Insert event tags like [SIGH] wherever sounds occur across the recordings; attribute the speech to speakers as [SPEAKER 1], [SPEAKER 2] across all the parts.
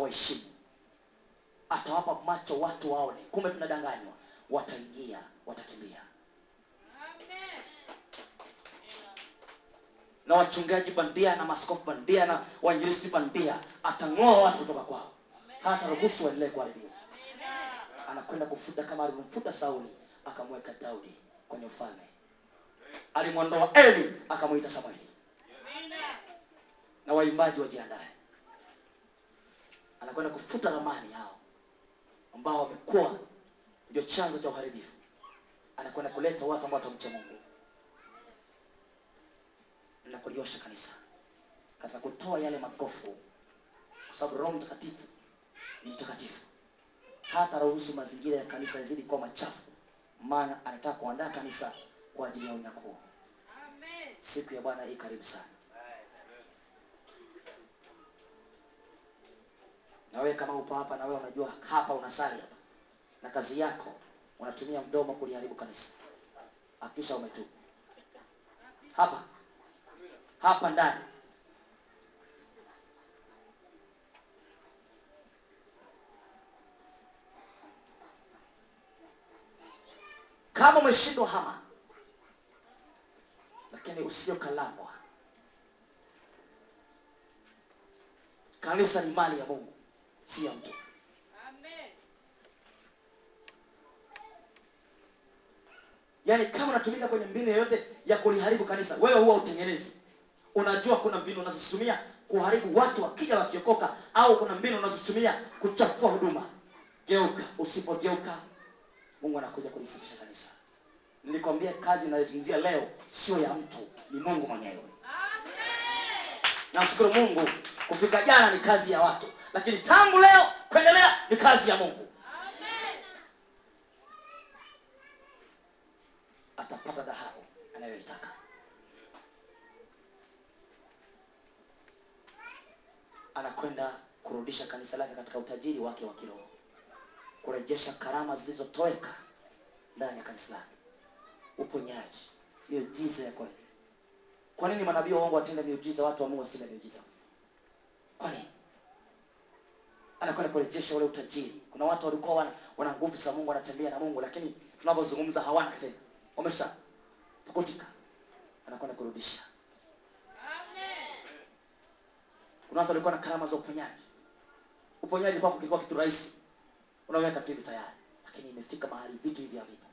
[SPEAKER 1] atawaheshimu atawapa macho watu waone. Kumbe tunadanganywa. Wataingia watakimbia. Na wachungaji bandia na maskofu bandia na wainjilisti bandia atang'oa watu kutoka kwao. Hata ruhusu waendelee kuharibiwa anakwenda kufuta kama alivyomfuta sauli akamweka daudi kwenye ufalme. Alimwondoa eli akamwita samueli. Na waimbaji wajiandae anakwenda kufuta ramani yao ambao wamekuwa ndio chanzo cha uharibifu. Anakwenda kuleta watu ambao watamcha mungu na kuliosha kanisa. Katika kutoa yale magofu kwa sababu roho mtakatifu ni mtakatifu. Hata ruhusu mazingira ya kanisa yazidi kuwa machafu maana anataka kuandaa kanisa kwa ajili ya unyakuo. Siku ya bwana hii karibu sana na wewe kama upo hapa na wewe unajua hapa unasali hapa. Na kazi yako unatumia mdomo kuliharibu kanisa. Akisha umetubu. Hapa. Hapa ndani. Kama umeshindwa hama lakini usio kalambwa kanisa ni mali ya mungu si ya mtu. Yaani kama unatumika kwenye mbinu yoyote ya kuliharibu kanisa wewe huwa utengenezi. Unajua kuna mbinu unazozitumia kuharibu watu wakija wakiokoka au kuna mbinu unazozitumia kuchafua huduma. Geuka usipogeuka mungu anakuja kulisafisha kanisa. Nilikwambia kazi inayozungumzia leo sio ya mtu ni mungu mwenyewe. Namshukuru mungu. Kufika jana ni kazi ya watu lakini tangu leo kuendelea ni kazi ya mungu. Atapata dhahabu anayoitaka. Anakwenda kurudisha kanisa lake katika utajiri wake wa kiroho. Kurejesha karama zilizotoweka ndani ya kanisa lake. Uponyaji miujiza ya kweli. Kwa nini manabii wa uongo watenda miujiza watu wa mungu wasitende miujiza? Kwa nini anakwenda kurejesha ule utajiri. Kuna watu walikuwa wana, wana nguvu za mungu wanatembea na mungu lakini tunapozungumza hawana tena. Wamesha pukutika. Anakwenda kurudisha. Kuna watu walikuwa na karama za uponyaji. Uponyaji kwako kilikuwa kitu rahisi. Unaweka tu hivi tayari. Lakini imefika mahali vitu hivi havipo.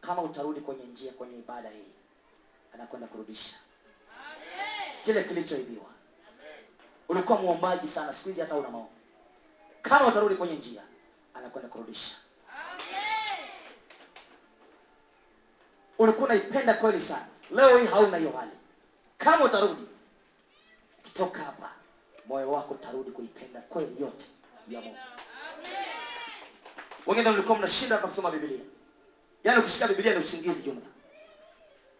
[SPEAKER 1] Kama utarudi kwenye njia kwenye ibada hii anakwenda kurudisha. Kile kilichoibiwa. Ulikuwa mwombaji sana. Siku hizi hata una maombi kama utarudi kwenye njia anakwenda kurudisha. Ulikuwa unaipenda kweli sana. Leo hii hauna hiyo hali. Kama utarudi ukitoka hapa moyo wako utarudi kuipenda kweli yote ya mungu. Wengine mlikuwa mnashinda hapa kusoma biblia. Yaani ukishika biblia ni usingizi jumla.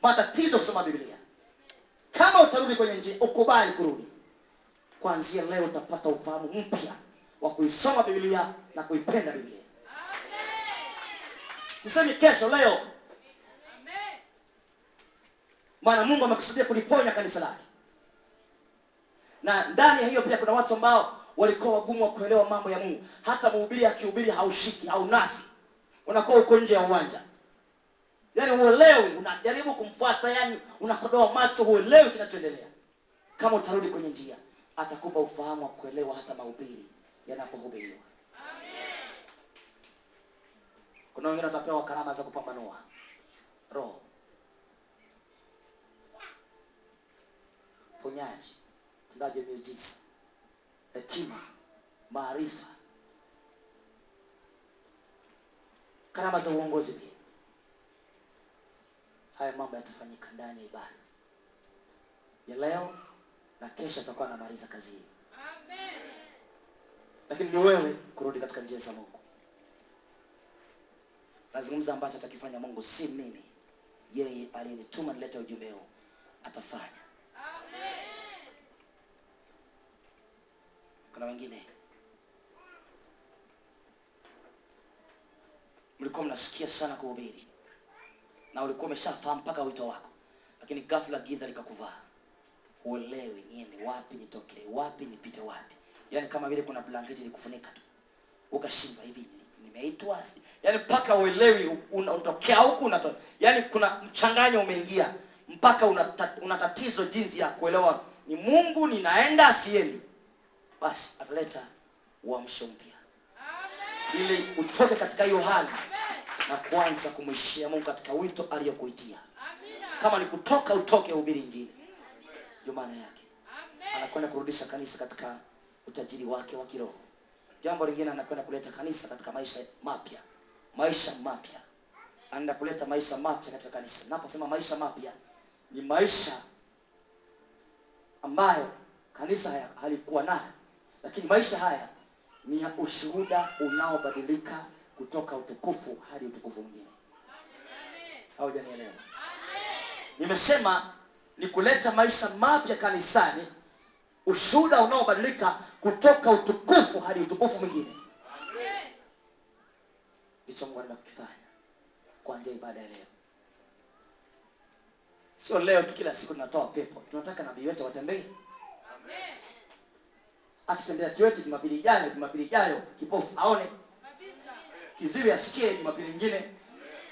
[SPEAKER 1] Matatizo kusoma biblia. Kama utarudi kwenye njia ukubali kurudi. Kuanzia leo utapata ufahamu mpya wa kuisoma Biblia na kuipenda bibilia sisemi kesho leo. Maana mungu amekusudia kuliponya kanisa lake. Na ndani ya hiyo pia kuna watu ambao walikuwa wagumu wa kuelewa mambo ya mungu. Hata mhubiri akihubiri haushiki haunasi. Unakuwa uko nje ya uwanja. Yaani huelewi unajaribu kumfuata yani unakodoa macho huelewi kinachoendelea. Kama utarudi kwenye njia atakupa ufahamu wa kuelewa hata mahubiri yanapohubiriwa kuna wengine watapewa karama za kupambanua. Roho. Ponyaji tendaji miujiza. Hekima. Maarifa. Karama za uongozi pia. Haya mambo yatafanyika ndani ya ibada. Ya leo na kesho atakuwa anamaliza kazi hii lakini ni wewe kurudi katika njia za mungu. Nazungumza ambacho atakifanya mungu si mimi. Yeye aliyenituma nilete ujumbe huu atafanya. Kuna wengine? Mlikuwa mnasikia sana kuhubiri. Na ulikuwa umeshafahamu mpaka wito wako. Lakini ghafla giza likakuvaa. Huelewi niende wapi nitokee? Wapi nipite wapi yaani kama vile kuna blanketi likufunika tu. Ukashindwa hivi nimeitwa yaani mpaka uelewi unatokea huku unato, yani kuna mchanganyo umeingia. Mpaka una, una tatizo jinsi ya kuelewa ni mungu ninaenda siendi. Basi ataleta uamsho mpya. Ili utoke katika hiyo hali na kuanza kumwishia mungu katika wito aliyokuitia. Kama ni kutoka utoke ubiri injili. Ndio maana yake. Anakwenda kurudisha kanisa katika utajiri wake wa kiroho. Jambo lingine anakwenda kuleta kanisa katika maisha mapya. Maisha mapya. Anaenda kuleta maisha mapya katika kanisa. Naposema maisha mapya ni maisha ambayo kanisa haya- halikuwa nayo. Lakini maisha haya ni ya ushuhuda unaobadilika kutoka utukufu hadi utukufu mwingine. Haujanielewa? Nimesema ni kuleta maisha mapya kanisani ushuhuda unaobadilika kutoka utukufu hadi utukufu mwingine. Ndicho mungu anaenda kukifanya kuanzia ibada ya leo. Sio leo tu kila siku tunatoa pepo. Tunataka nabii wetu watembee akitembea kiwete jumapili ijayo jumapili ijayo kipofu aone. Kiziwi asikie jumapili nyingine.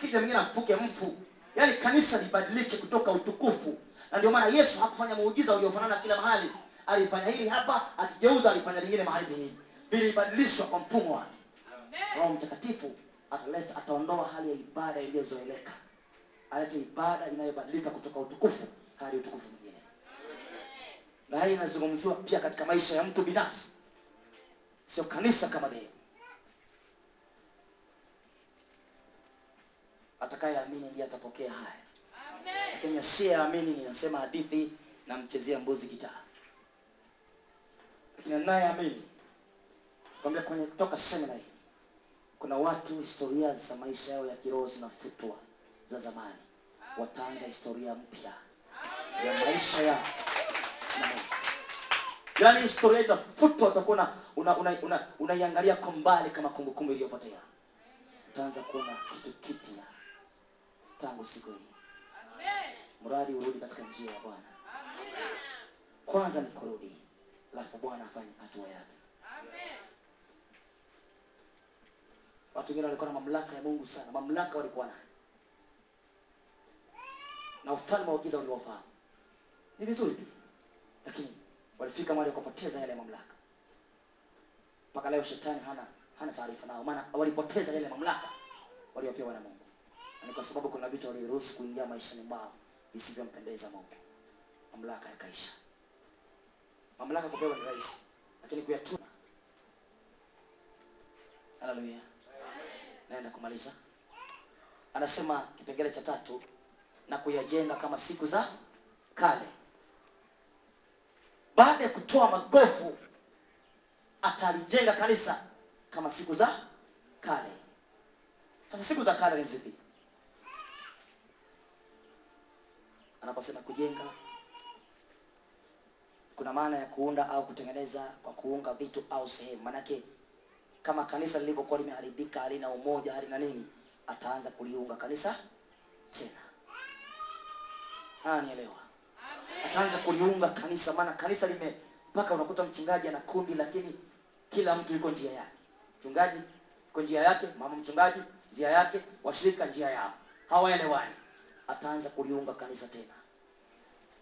[SPEAKER 1] Kija mwingine afuke mfu. Yaani kanisa libadilike kutoka utukufu. Na ndio maana yesu hakufanya muujiza uliofanana kila mahali alifanya hili hapa akigeuza alifanya lingine mahali pengine. Vilibadilishwa kwa mfumo wake. Roho mtakatifu ataleta ataondoa hali ya ibada iliyozoeleka. Alete ibada inayobadilika kutoka utukufu hadi utukufu mwingine. Na hii inazungumziwa pia katika maisha ya mtu binafsi. Sio kanisa kama dhehebu. Atakayeamini ndiye atapokea haya. Lakini asiyeamini ninasema hadithi namchezea mbuzi gitaa lakini anayeamini kwambia kwenye kutoka semina hii kuna watu historia za maisha yao ya kiroho zinafutwa za zamani. Wataanza historia mpya ya maisha yao. Na yaani historia itafutwa utakuwa unaiangalia una- una- una- kwa mbali kama kumbukumbu iliyopotea. Utaanza kuona kitu kipya tangu siku hii. Mradi urudi katika njia ya bwana. Kwanza ni kurudi alafu bwana afanye hatua yake. Watu wengine walikuwa na mamlaka ya mungu sana. Mamlaka walikuwa nayo. Na ufalme wa giza uliofahamu ni vizuri pia lakini walifika mahali wakapoteza yale mamlaka. Mpaka leo shetani hana hana taarifa nao. Maana walipoteza yale mamlaka waliopewa na mungu. Na ni kwa sababu kuna vitu waliruhusu kuingia maishani mwao visivyompendeza mungu. Mamlaka yakaisha mamlaka kupewa ni rahisi lakini kuyatuma. Haleluya naenda kumaliza. Anasema kipengele cha tatu na kuyajenga kama siku za kale. Baada ya kutoa magofu atalijenga kanisa kama siku za kale. Sasa siku za kale ni zipi? Anaposema kujenga kuna maana ya kuunda au kutengeneza kwa kuunga vitu au sehemu. Manake kama kanisa lilivyokuwa limeharibika halina umoja halina nini ataanza kuliunga kanisa tena. Nielewa ataanza kuliunga kanisa maana kanisa lime mpaka unakuta mchungaji ana kundi lakini kila mtu yuko njia yake. Mchungaji yuko njia yake mama mchungaji njia yake washirika njia yao. Hawaelewani. Ataanza kuliunga kanisa tena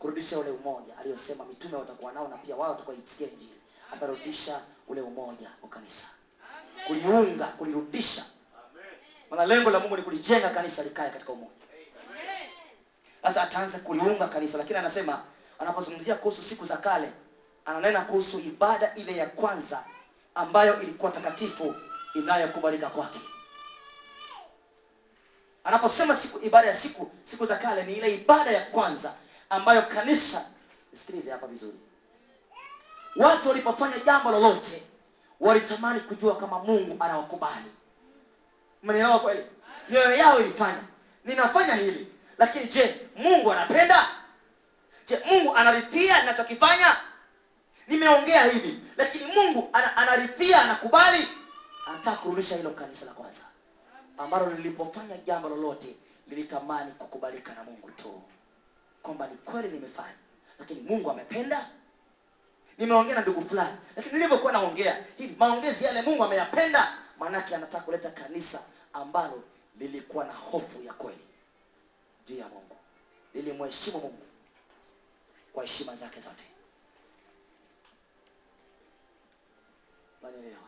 [SPEAKER 1] kurudisha ule umoja aliyosema mitume watakuwa nao na pia wao watakaoisikia injili. Atarudisha ule umoja wa kanisa. Kuliunga kulirudisha. Maana lengo la mungu ni kulijenga kanisa likae katika umoja. Sasa ataanza kuliunga kanisa lakini anasema anapozungumzia kuhusu siku za kale ananena kuhusu ibada ile ya kwanza ambayo ilikuwa takatifu inayokubalika kwake. Anaposema siku ibada ya siku siku za kale ni ile ibada ya kwanza ambayo kanisa sikilize hapa vizuri. Watu walipofanya jambo lolote walitamani kujua kama mungu anawakubali. Mnaelewa kweli? Mioyo yao ilifanya ninafanya hili lakini je mungu anapenda? Je mungu anaridhia ninachokifanya? Nimeongea hivi lakini mungu ana, anaridhia anakubali anataka kurudisha hilo kanisa la kwanza ambalo lilipofanya jambo lolote lilitamani kukubalika na mungu tu kwamba ni kweli nimefanya lakini mungu amependa. Nimeongea na ndugu fulani lakini nilivyokuwa naongea hivi maongezi yale mungu ameyapenda maanake anataka kuleta kanisa ambalo lilikuwa na hofu ya kweli juu ya mungu. Lilimheshimu mungu kwa heshima zake zote. Nanielewa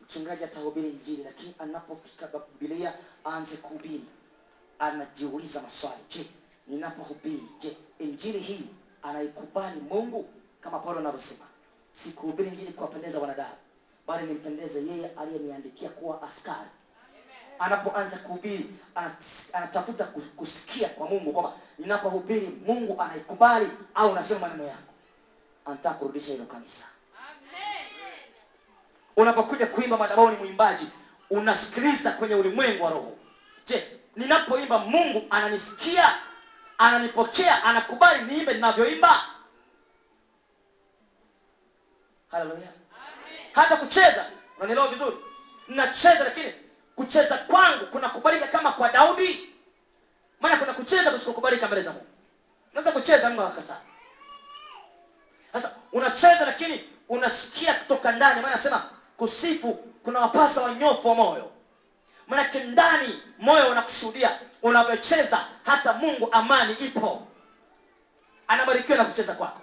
[SPEAKER 1] mchungaji atahubiri injili lakini anapofika biblia aanze kuhubiri anajiuliza maswali. Je ninapohubiri je injili hii anaikubali mungu? Kama paulo anavyosema sikuhubiri injili kuwapendeza wanadamu bali nimpendeze yeye aliyeniandikia kuwa askari. Anapoanza kuhubiri anatafuta kusikia kwa mungu kwamba ninapohubiri mungu anaikubali au nasema maneno yangu. Anataka kurudisha hilo kanisa. Unapokuja kuimba madabao ni mwimbaji unasikiliza kwenye ulimwengu wa roho. Je ninapoimba mungu ananisikia ananipokea anakubali niimbe ninavyoimba. Haleluya. Hata kucheza unanielewa vizuri? Nacheza lakini kucheza kwangu kunakubalika kama kwa daudi. Maana kuna kucheza kusikokubalika mbele za mungu. Unaweza kucheza mungu akakataa sasa unacheza lakini unasikia kutoka ndani. Maana nasema kusifu kuna wapasa wanyofu wa moyo manake ndani moyo unakushuhudia unavyocheza hata mungu amani ipo. Anabarikiwa na kucheza kwako.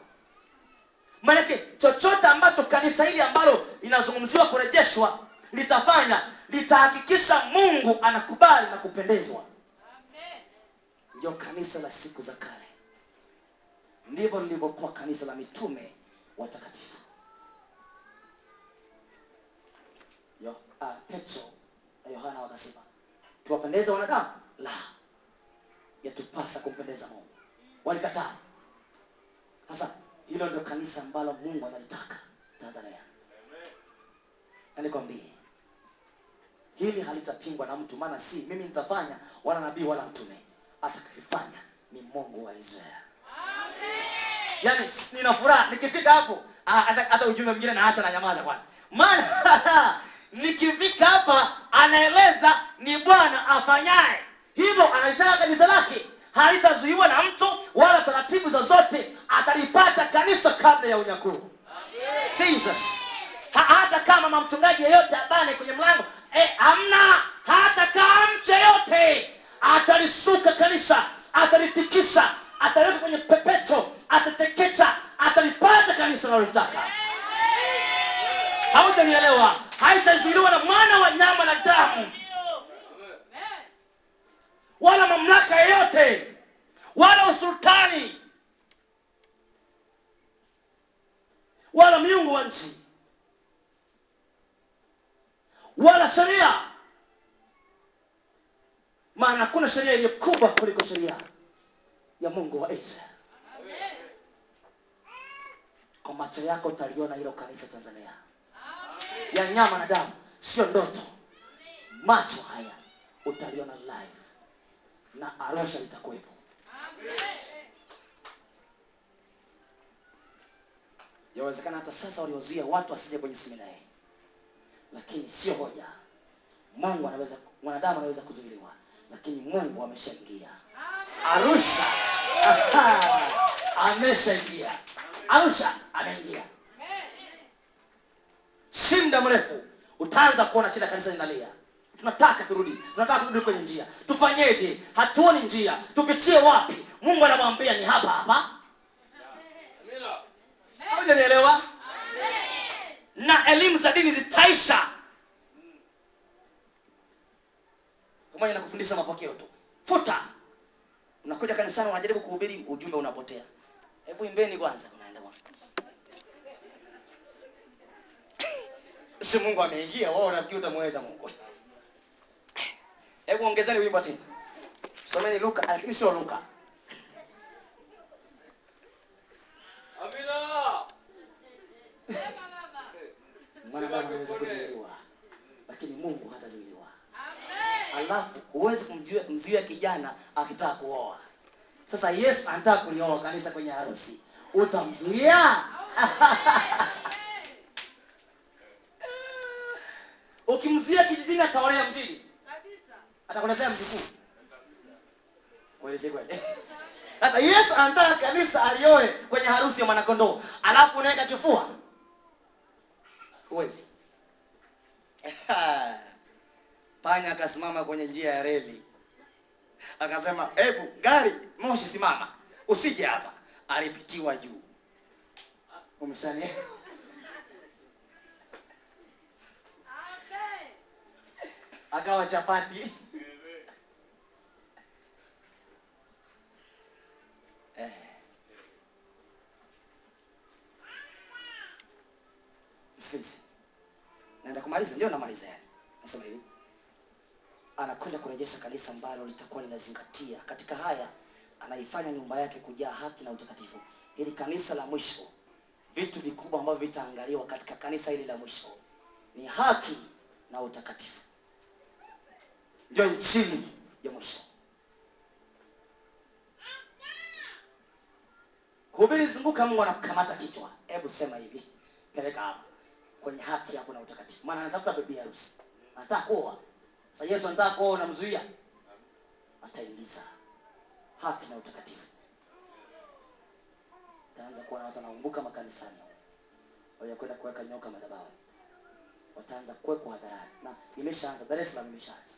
[SPEAKER 1] Manake chochote ambacho kanisa hili ambalo linazungumziwa kurejeshwa litafanya litahakikisha mungu anakubali na kupendezwa. Ndio kanisa la siku za kale. Ndivyo lilivyokuwa kanisa la mitume watakatifu. Ah, petro na yohana wakasema tuwapendeza wanadamu? La yatupasa kumpendeza mungu. Walikataa. Sasa hilo ndio kanisa ambalo mungu analitaka tanzania. Na nikwambie hili halitapingwa na mtu maana si mimi nitafanya wala nabii wala mtume. Atakayefanya ni mungu wa israeli. Yaani nina furaha. Nikifika hapo hata hata ujumbe mwingine naacha na nyamaza kwanza. Maana [LAUGHS] nikifika hapa anaeleza ni bwana afanyaye. Hivyo analitaka kanisa lake halitazuiwa na mtu wala taratibu zozote atalipata kanisa kabla ya unyakuo. Jesus. Ha, hata kama mamchungaji yeyote abane kwenye mlango e, amna hata kama mtu yeyote atalisuka kanisa atalitikisa ataliweka kwenye pepeto atatekecha atalipata kanisa analotaka hautanielewa haitazuiliwa na mwana wa nyama na damu. Wala mamlaka yeyote wala usultani wala miungu wa nchi wala sheria. Maana hakuna sheria iliyo kubwa kuliko sheria ya mungu wa israel kwa macho yako utaliona hilo kanisa tanzania ya nyama na damu sio ndoto. Macho haya utaliona live na arusha litakuwepo. Yawezekana hata sasa waliozuia watu wasije kwenye seminari lakini sio hoja. Mungu anaweza mwanadamu anaweza kuzuiliwa lakini mungu ameshaingia. Arusha! Aha, ameshaingia. Arusha! Ameingia si muda mrefu utaanza kuona kila kanisa linalia. Tunataka turudi tunataka turudi kwenye njia. Tufanyeje? Hatuoni njia. Tupitie wapi? Mungu anamwambia ni hapa hapa. Haujanielewa na elimu za dini zitaisha. Pamoja na kufundisha mapokeo tu. Futa. Unakuja kanisani unajaribu kuhubiri ujumbe unapotea. Hebu imbeni kwanza unaenda wapi? Si mungu ameingia wao unafikiri utamweza mungu. Hebu ongezeni wimbo tena. Someni luka lakini sio luka. Mwanadamu anaweza kuzuiliwa lakini mungu hatazuiliwa alafu huwezi kumzuia kumzuia kijana akitaka kuoa. Sasa yesu anataka kulioa kanisa kwenye harusi. Utamzuia kijijini ataolea mjini. Atakuletea mjukuu kweli kweli? [LAUGHS] Sasa yesu anataka kanisa alioe kwenye harusi ya mwanakondoo. Alafu unaweka kifua? Huwezi. [LAUGHS] Panya akasimama kwenye njia ya reli. Akasema hebu gari moshi simama. Usije hapa. Alipitiwa juu. Umesani [LAUGHS] akawa chapati. [LAUGHS] Eh. Msikilize. naenda kumaliza? Ndio namaliza yani. Nasema hivi. Anakwenda kurejesha kanisa ambalo litakuwa linazingatia. Katika haya anaifanya nyumba yake kujaa haki na utakatifu. Hili kanisa la mwisho. Vitu vikubwa ambavyo vitaangaliwa katika kanisa hili la mwisho. Ni haki na utakatifu ndio injili ya maisha hubiri zunguka mungu anakukamata kichwa. Hebu sema hivi. Peleka hapa kwenye haki hapo na utakatifu. Maana anatafuta bibi harusi. Anataka kuoa. Sasa yesu anataka kuoa unamzuia? Ataingiza haki na utakatifu. Taanza kuona watu wanaumbuka makanisani. Waliokwenda kuweka nyoka madhabahu. Wataanza kuwekwa hadharani. Na imeshaanza dar es salaam imeshaanza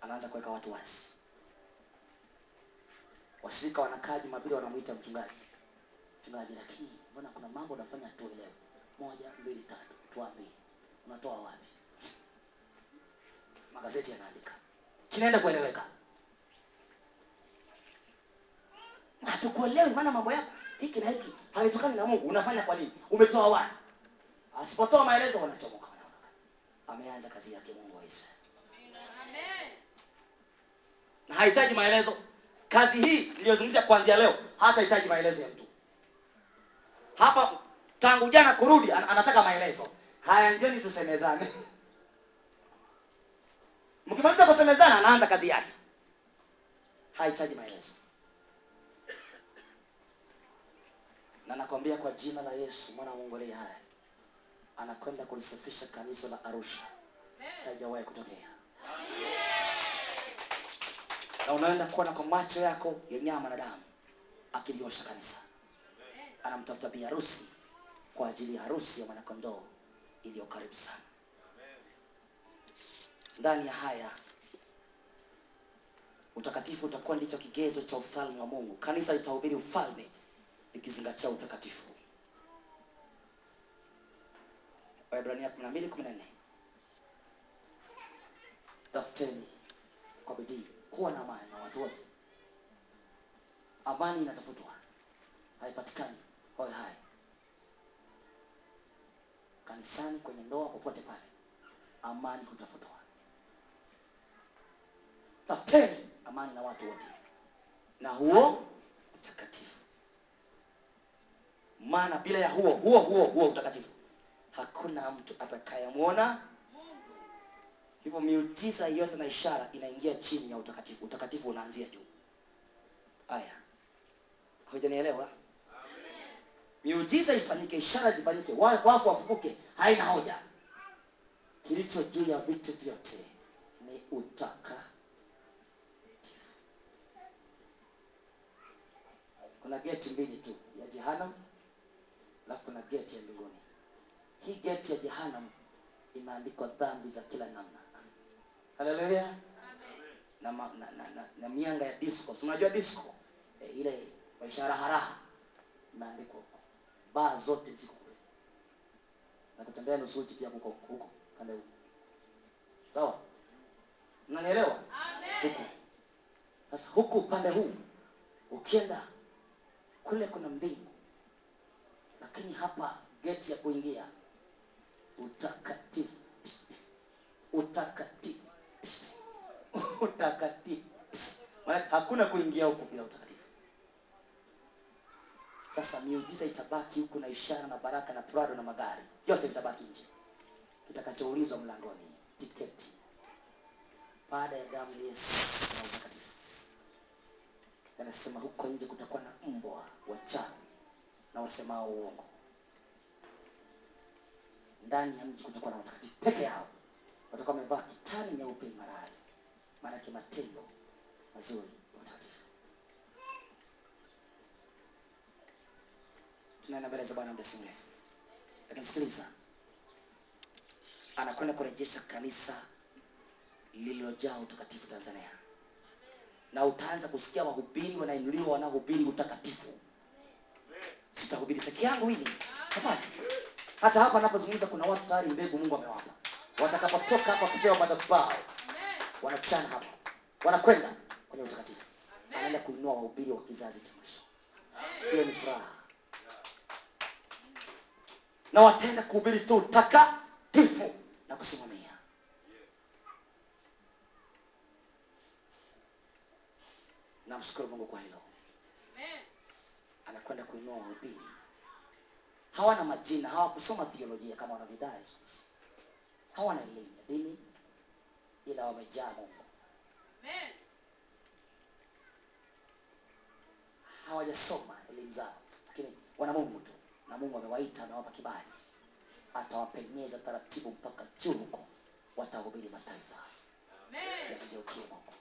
[SPEAKER 1] anaanza kuweka watu wazi. Washirika wanakaa jumapili wanamwita mchungaji. Mchungaji lakini mbona kuna mambo unafanya tuelewe moja mbili tatu tuambie. Unatoa wapi? Magazeti yanaandika. Kinaenda kueleweka. Hatukuelewi maana mambo yako hiki na hiki havitokani na mungu. Unafanya kwa nini? Umetoa wapi? Asipotoa maelezo wanachomoka wanaondoka ameanza kazi yake mungu wa israeli na hahitaji maelezo. Kazi hii niliyozungumza kuanzia leo hatahitaji maelezo ya mtu. Hapa tangu jana kurudi an- anataka maelezo. Haya njoni tusemezane [LAUGHS] mkimaliza kusemezana anaanza kazi yake. Hahitaji maelezo. Na nakwambia kwa jina la yesu mwana wa mungu aliye hai anakwenda kulisafisha kanisa la arusha. Haijawahi kutokea na unaenda kuona kwa macho yako ya nyama na damu. Akiliosha kanisa. Anamtafuta bi harusi kwa ajili ya harusi ya mwanakondoo iliyo karibu sana. Ndani ya haya utakatifu utakuwa ndicho kigezo cha ufalme wa mungu. Kanisa litahubiri ufalme likizingatia utakatifu. Waibrania 12:14 tafuteni kwa bidii kuwa na amani na watu wote. Amani inatafutwa. Haipatikani. Hoye hai. Kanisani kwenye ndoa popote pale amani hutafutwa tafuteni amani na watu wote. Na huo utakatifu maana bila ya huo huo huo huo utakatifu hakuna mtu atakayemwona hivyo miujiza yote na ishara inaingia chini ya utakatifu. Utakatifu unaanzia juu. Haya. Hujanielewa? Miujiza ifanyike ishara zifanyike wa- wafu wafufuke haina hoja. Kilicho juu ya vitu vyote ni utakatifu. Kuna geti mbili tu ya jehanam alafu kuna geti ya mbinguni. Hii geti ya jehanam imeandikwa dhambi za kila namna haleluya na, na, na, na, na mianga ya disco. Si unajua disco? E, ile maisha raharaha imeandikwa huko. Baa zote ziko kule. Na kutembea nusu uchi pia huko huko kanda huko. Sawa? Mnanielewa huku sasa huku upande huu ukienda kule kuna mbingu. Lakini hapa geti ya kuingia utakatifu. Utakatifu utakatifu. Maana hakuna kuingia huku bila utakatifu. Sasa miujiza itabaki huku na ishara na baraka na prado na magari. Vyote vitabaki nje. Kitakachoulizwa mlangoni tiketi. Baada ya damu ya yesu na utakatifu. Anasema huko nje kutakuwa na mbwa wachawi na wasemao uongo. Ndani ya mji kutakuwa na watakatifu peke yao. Watakuwa wamevaa kitani nyeupe imarayo maanake matendo mazuri watakatifu tunaenda mbele za bwana muda si mrefu. Lakini sikiliza. Anakwenda kurejesha kanisa lililojaa utakatifu tanzania. Na utaanza kusikia wahubiri wanainuliwa wanahubiri utakatifu. Sitahubiri peke yangu hili. Hapana. Hata hapa napozungumza kuna watu tayari mbegu mungu amewapa. Watakapotoka hapa kupewa madhabao wanachana hapa wanakwenda kwenye utakatifu. Anaenda kuinua wahubiri wa kizazi cha mwisho. Hiyo ni furaha. Na wataenda kuhubiri tu takatifu na kusimamia. Namshukuru mungu kwa hilo. Anakwenda kuinua wahubiri. Hawana majina hawakusoma theolojia kama wanavyodai hawana elimu ya dini ila wamejaa mungu. Hawajasoma elimu zao lakini wana mungu tu na mungu amewaita amewapa kibali. Atawapenyeza taratibu mpaka juu huko watahubiri mataifa yamgeukie mungu.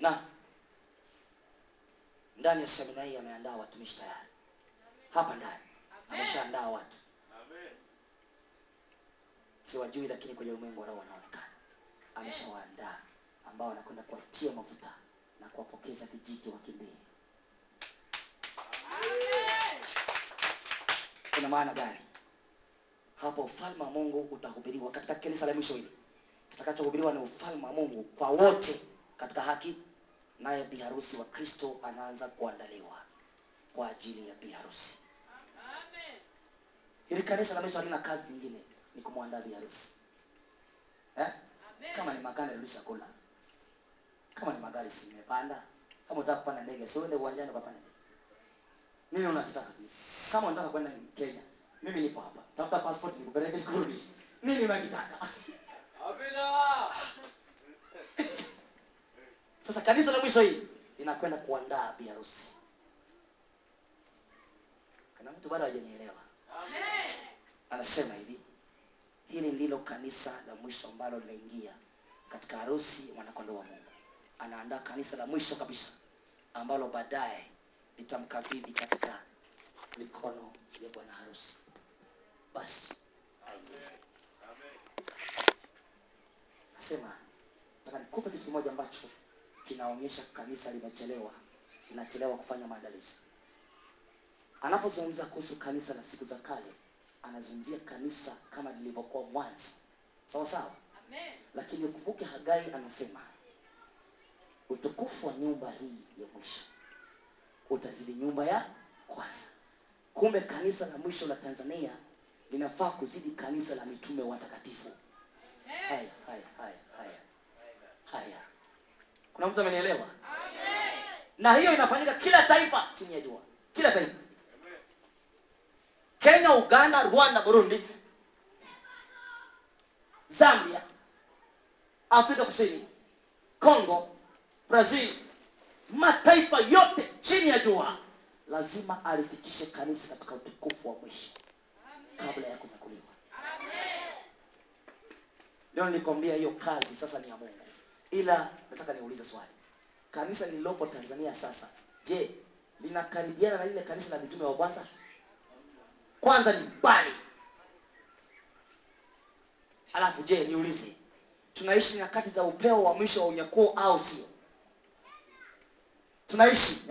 [SPEAKER 1] Na ndani ya semina hii ameandaa watumishi tayari. Hapa ndani ameshaandaa watu siwajui lakini kwenye ulimwengu wa roho wanaonekana. Ameshawaandaa ambao wanakwenda kuwatia mafuta na kuwapokeza kijiti wakimbie. Kuna maana gani? Hapo ufalme wa mungu utahubiriwa. Katika kanisa la mwisho hili kitakachohubiriwa ni ufalme wa mungu kwa wote katika haki naye biharusi wa kristo anaanza kuandaliwa kwa ajili ya biharusi hili kanisa la mwisho halina kazi nyingine ni kumwandaa biharusi eh? kama ni magari rudisha kula. Kama ni magari si nimepanda kama unataka kupanda ndege si uende uwanjani ukapanda ndege. Nini unakitaka mimi? kama unataka kwenda kenya mimi nipo hapa. Tafuta passport nikupeleke nikurudishe. Nini unakitaka? [LAUGHS] Sasa kanisa la mwisho hii linakwenda kuandaa biharusi Kana mtu bado hajanielewa? Anasema hivi hili ndilo kanisa la mwisho ambalo linaingia katika harusi mwanakondo wa mungu. Anaandaa kanisa la mwisho kabisa ambalo baadaye litamkabidhi katika mikono ya bwana harusi. Basi nasema nataka nikupe kitu kimoja ambacho kinaonyesha kanisa limechelewa linachelewa kufanya maandalizi. Anapozungumza kuhusu kanisa la siku za kale anazungumzia kanisa kama lilivyokuwa mwanzo. Sawa sawa? Lakini ukumbuke hagai anasema utukufu wa nyumba hii ya mwisho utazidi nyumba ya kwanza. Kumbe kanisa la mwisho la tanzania linafaa kuzidi kanisa la mitume watakatifu. Haya haya haya haya. Haya. Kuna mtu amenielewa? Na hiyo inafanyika kila taifa chini ya jua. Kila taifa kenya uganda rwanda burundi zambia afrika kusini congo brazil mataifa yote chini ya jua lazima alifikishe kanisa katika utukufu wa mwisho kabla ya kunyakuliwa leo nilikwambia hiyo kazi sasa ni ya mungu. Ila nataka niulize swali. Kanisa lililopo tanzania sasa je linakaribiana na lile kanisa la mitume wa kwanza kwanza ni bali alafu je niulize tunaishi nyakati za upeo wa mwisho wa unyakuo au sio? Tunaishi